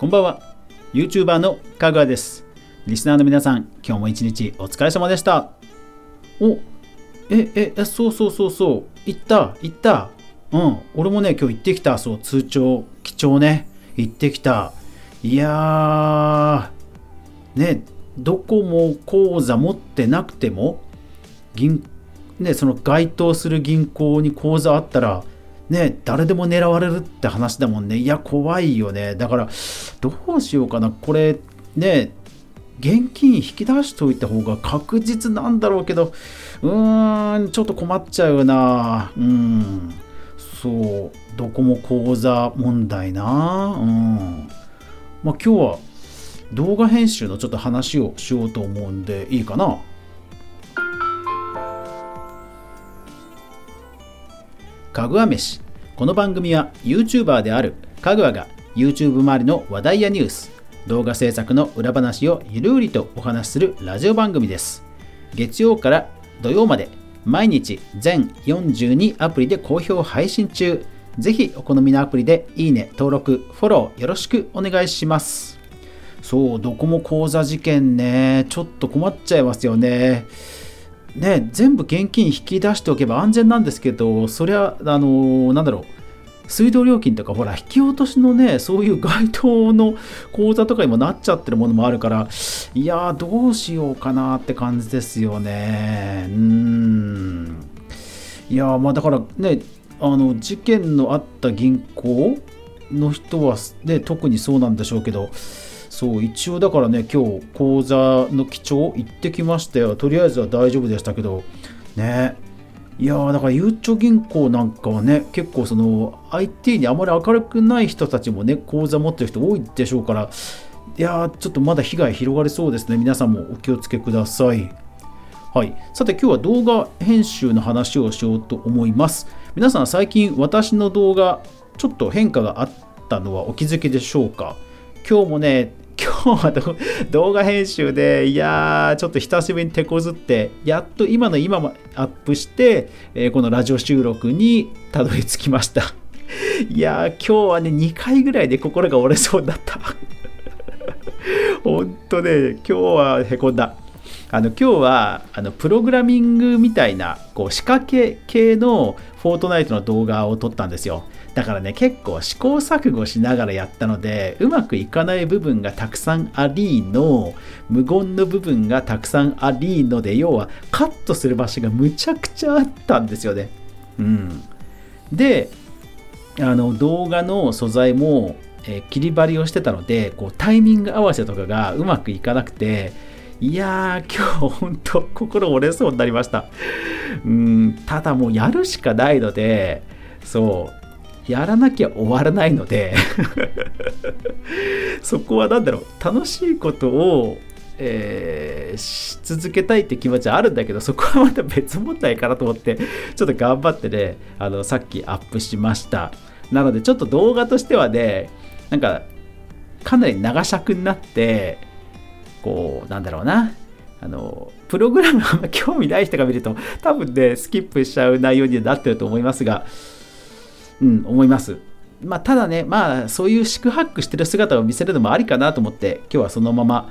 こんばんは。YouTuber のかぐわです。リスナーの皆さん今日も一日お疲れ様でした。おええそうそうそうそう。行った行った。うん。俺もね今日行ってきた。そう通帳。貴重ね。行ってきた。いやー。ねどこも口座持ってなくても銀ねその該当する銀行に口座あったらね誰でも狙われるって話だもんね。いや怖いよね。だからどうしようかな。これね現金引き出しておいた方が確実なんだろうけどうーんちょっと困っちゃうな。うん。そう。どこも口座問題な。うん。まあ今日は動画編集のちょっと話をしようと思うんでいいかな？かぐわ飯。この番組は YouTuber であるかぐわが YouTube 周りの話題やニュース動画制作の裏話をゆるりとお話しするラジオ番組です。月曜から土曜まで毎日全42アプリで好評配信中。ぜひお好みのアプリでいいね登録フォローよろしくお願いします。そうドコモ口座事件ね。ちょっと困っちゃいますよね。ね、全部現金引き出しておけば安全なんですけど、そりゃ、あのなんだろう、水道料金とか、ほら、引き落としのね、そういう該当の口座とかにもなっちゃってるものもあるから、いやー、どうしようかなって感じですよね。うーん。いやー、まあだからね、あの、事件のあった銀行の人は、ね、特にそうなんでしょうけど、そう一応だからね今日講座の記帳行ってきましたよ。とりあえずは大丈夫でしたけど。ね。いやーだからゆうちょ銀行なんかはね結構その IT にあまり明るくない人たちもね口座持ってる人多いでしょうから。いやーちょっとまだ被害広がりそうですね。皆さんもお気をつけください。はい。さて今日は動画編集の話をしようと思います。皆さん最近私の動画ちょっと変化があったのはお気づきでしょうか？今日もね今日は動画編集で、いやー、ちょっと久しぶりに手こずって、やっと今の今もアップして、えー、このラジオ収録にたどり着きました。いやー、今日はね、2回ぐらいで心が折れそうだった。ほんとね、今日はへこんだ。あの今日はあのプログラミングみたいなこう仕掛け系のフォートナイトの動画を撮ったんですよ。だからね、結構試行錯誤しながらやったので、うまくいかない部分がたくさんありの、無言の部分がたくさんありので、要はカットする場所がむちゃくちゃあったんですよね。うん。で、あの動画の素材も、えー、切り張りをしてたので、こうタイミング合わせとかがうまくいかなくて、いやー、今日本当心折れそうになりました。うん、ただもうやるしかないので、そう、やらなきゃ終わらないので そこは何だろう楽しいことを、えー、し続けたいって気持ちはあるんだけどそこはまた別問題かなと思ってちょっと頑張ってねあのさっきアップしましたなのでちょっと動画としてはねなんかかなり長尺になってこうなんだろうなあのプログラムあ興味ない人が見ると多分ねスキップしちゃう内容になってると思いますがうん、思います。まあ、ただね、まあ、そういう四苦八苦してる姿を見せるのもありかなと思って、今日はそのまま、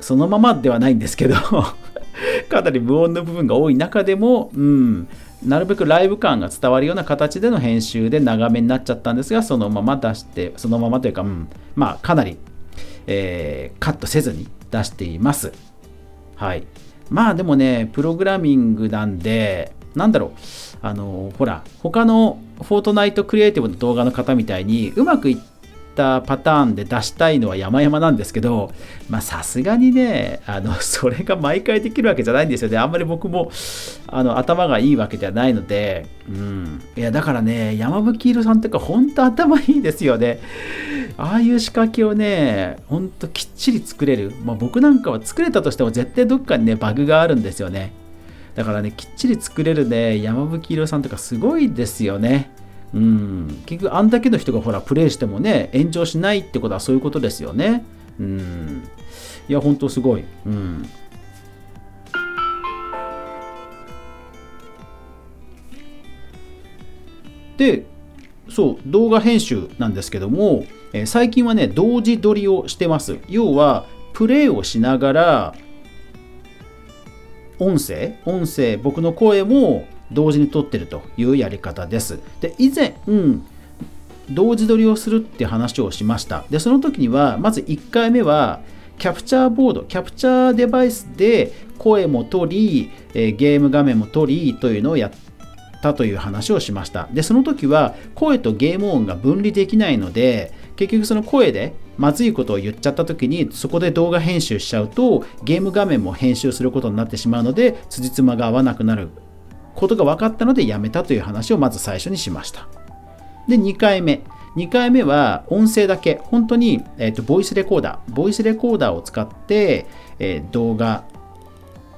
そのままではないんですけど かなり無音の部分が多い中でも、うん、なるべくライブ感が伝わるような形での編集で長めになっちゃったんですが、そのまま出して、そのままというか、うん、まあ、かなり、えー、カットせずに出しています。はい。まあでもね、プログラミングなんで、なんだろう、あの、ほら、他のフォートナイトクリエイティブの動画の方みたいに、うまくいったパターンで出したいのは山々なんですけど、まあさすがにね、あの、それが毎回できるわけじゃないんですよね。あんまり僕も、あの、頭がいいわけではないので、うん。いや、だからね、山吹色さんとか本当頭いいですよね。ああいう仕掛けをね、ほんときっちり作れる。まあ僕なんかは作れたとしても絶対どっかにね、バグがあるんですよね。だからね、きっちり作れるね、山吹色さんとかすごいですよね。うん。結局、あんだけの人がほら、プレイしてもね、炎上しないってことはそういうことですよね。うん。いや、ほんとすごい。うん。で、そう動画編集なんですけども、えー、最近はね同時撮りをしてます。要はプレイをしながら音声音声僕の声も同時に撮ってるというやり方です。で以前、うん、同時撮りをするって話をしました。でその時にはまず1回目はキャプチャーボードキャプチャーデバイスで声も取り、えゲーム画面も取りというのをやったという話をしました。でその時は声とゲーム音が分離できないので結局その声でまずいことを言っちゃった時にそこで動画編集しちゃうとゲーム画面も編集することになってしまうので辻褄が合わなくなることが分かったのでやめたという話をまず最初にしました。で2回目。2回目は音声だけ。本当に、えーと、ボイスレコーダー。ボイスレコーダーを使って、えー、動画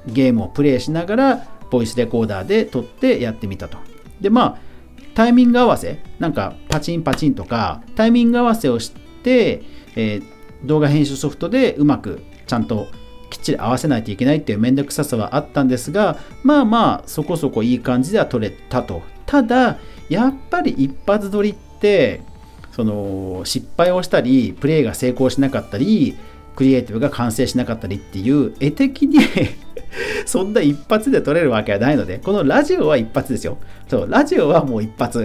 ゲームをプレイしながらボイスレコーダーで撮ってやってみたと。でまあタイミング合わせなんかパチンパチンとかタイミング合わせをして、えー、動画編集ソフトでうまくちゃんときっちり合わせないといけないっていうめんどくささはあったんですがまあまあそこそこいい感じでは撮れたと。ただやっぱり一発撮りってその失敗をしたりプレイが成功しなかったりクリエイティブが完成しなかったりっていう絵的に そんな一発で撮れるわけはないのでこのラジオは一発ですよそうラジオはもう一発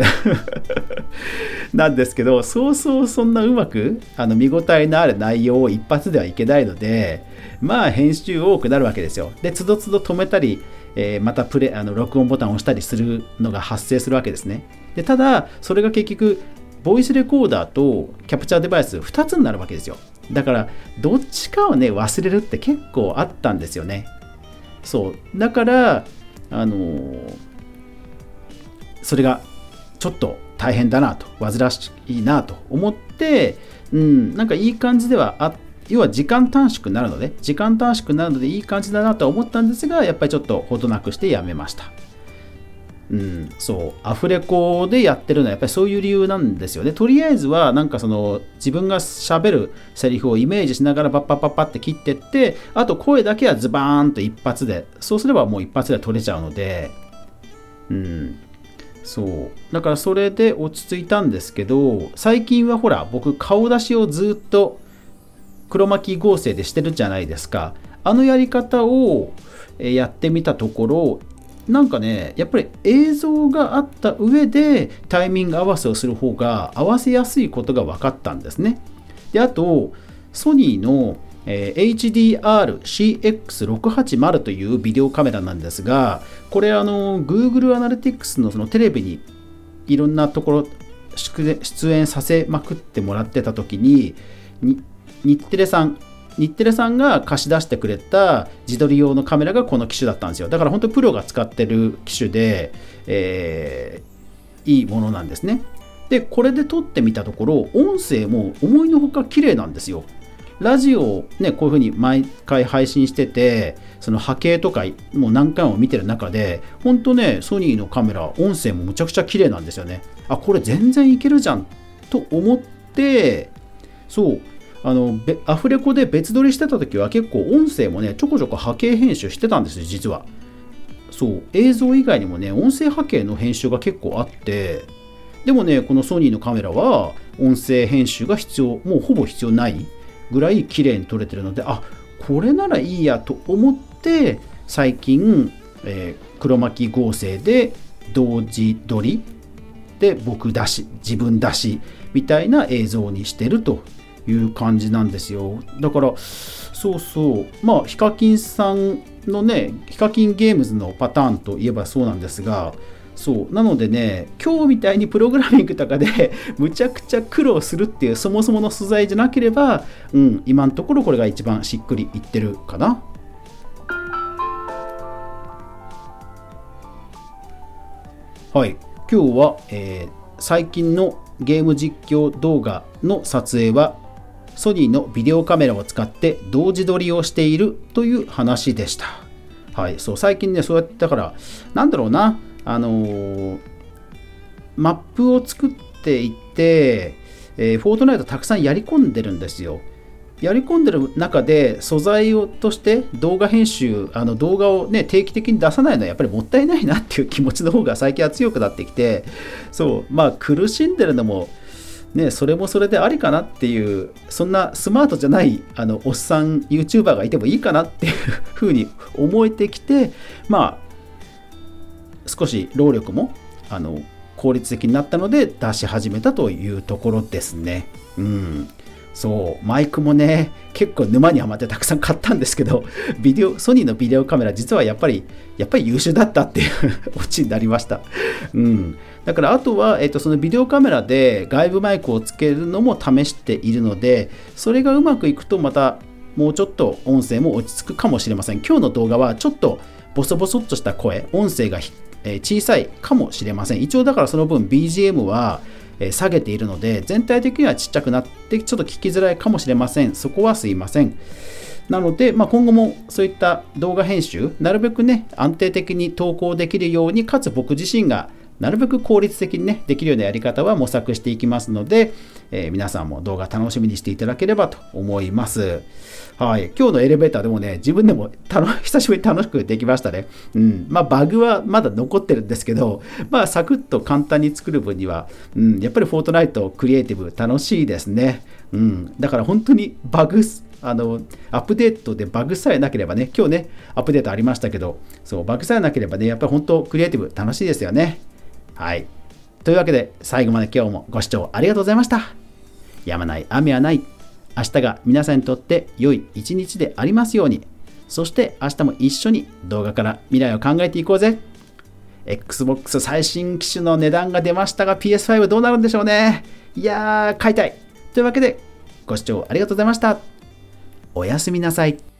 なんですけどそうそうそんなうまくあの見応えのある内容を一発ではいけないのでまあ編集多くなるわけですよでつどつど止めたりえー、またプレあの録音ボタンを押したりするのが発生するわけですね。でただ、それが結局、ボイスレコーダーとキャプチャーデバイス2つになるわけですよ。だから、どっちかをね、忘れるって結構あったんですよね。そう。だから、あのー、それがちょっと大変だなと、煩わしいなと思って、うん、なんかいい感じではあ要は時間短縮になるので、時間短縮になるのでいい感じだなとは思ったんですが、やっぱりちょっとほどなくしてやめました。うん、そう。アフレコでやってるのはやっぱりそういう理由なんですよね。とりあえずはなんかその自分がしゃべるセリフをイメージしながらパッパッパッパって切ってってあと声だけはズバーンと一発でそうすればもう一発で取れちゃうので。うん。そう。だからそれで落ち着いたんですけど最近はほら僕顔出しをずっと黒巻合成でしてるじゃないですか。あのやり方をやってみたところなんかねやっぱり映像があった上でタイミング合わせをする方が合わせやすいことが分かったんですね。であとソニーの、えー、HDR-CX680 というビデオカメラなんですがこれあの Google アナリティクスのそのテレビにいろんなところ出演させまくってもらってた時に日テレさん日テレさんが貸し出してくれた自撮り用のカメラがこの機種だったんですよ。だから本当にプロが使ってる機種で、えー、いいものなんですね。でこれで撮ってみたところ音声も思いのほか綺麗なんですよ。ラジオをねこういうふうに毎回配信しててその波形とかもう何回も見てる中で本当ねソニーのカメラ音声もむちゃくちゃ綺麗なんですよね。あこれ全然いけるじゃんと思ってそう。あのアフレコで別撮りしてた時は結構音声もねちょこちょこ波形編集してたんですよ実は。そう映像以外にもね音声波形の編集が結構あって。でもねこのソニーのカメラは音声編集が必要もうほぼ必要ないぐらい綺麗に撮れてるのであこれならいいやと思って最近、えー、黒巻き合成で同時撮りで僕出し自分出しみたいな映像にしてるという感じなんですよ。だからそうそう。まあヒカキンさんのねヒカキンゲームズのパターンといえばそうなんですがそう。なのでね今日みたいにプログラミングとかで むちゃくちゃ苦労するっていうそもそもの素材じゃなければ、うん、今のところこれが一番しっくりいってるかな。はい。今日は、えー、最近のゲーム実況動画の撮影はソニーのビデオカメラを使って同時撮りをしているという話でした。はい、そう最近ね、そうやってだから、なんだろうな、あのー、マップを作っていって、えー、フォートナイトたくさんやり込んでるんですよ。やり込んでる中で素材をとして動画編集あの動画をね定期的に出さないのはやっぱりもったいないなっていう気持ちの方が最近は強くなってきてそうまあ苦しんでるのもね、それもそれでありかなっていうそんなスマートじゃないあのおっさん YouTuber がいてもいいかなっていうふうに思えてきてまあ少し労力もあの効率的になったので出し始めたというところですね。うんそうマイクもね結構沼にはまってたくさん買ったんですけど ビデオソニーのビデオカメラ実はやっぱりやっぱり優秀だったっていうオチになりました、うん、だからあとは、えっと、そのビデオカメラで外部マイクをつけるのも試しているので、それがうまくいくとまたもうちょっと音声も落ち着くかもしれません。今日の動画はちょっとボソボソっとした声、音声が小さいかもしれません。一応だからその分 BGM は下げているので、全体的にはちっちゃくなってちょっと聞きづらいかもしれません。そこはすいません。なので、まあ、今後もそういった動画編集、なるべくね、安定的に投稿できるように、かつ僕自身がなるべく効率的にね、できるようなやり方は模索していきますので、えー、皆さんも動画楽しみにしていただければと思います。はい。今日のエレベーターでもね、自分でも久しぶりに楽しくできましたね。うん。まあ、バグはまだ残ってるんですけど、まあ、サクッと簡単に作る分には、うん、やっぱりフォートナイトクリエイティブ楽しいですね。うん。だから本当にバグあの、アップデートでバグさえなければね、今日ね、アップデートありましたけど、そう、バグさえなければね、やっぱり本当クリエイティブ楽しいですよね。はい。というわけで、最後まで今日もご視聴ありがとうございました。やまない雨はない。明日が皆さんにとって良い一日でありますように。そして明日も一緒に動画から未来を考えていこうぜ。Xbox 最新機種の値段が出ましたが PS5 どうなるんでしょうね。いやー、買いたい。というわけで、ご視聴ありがとうございました。おやすみなさい。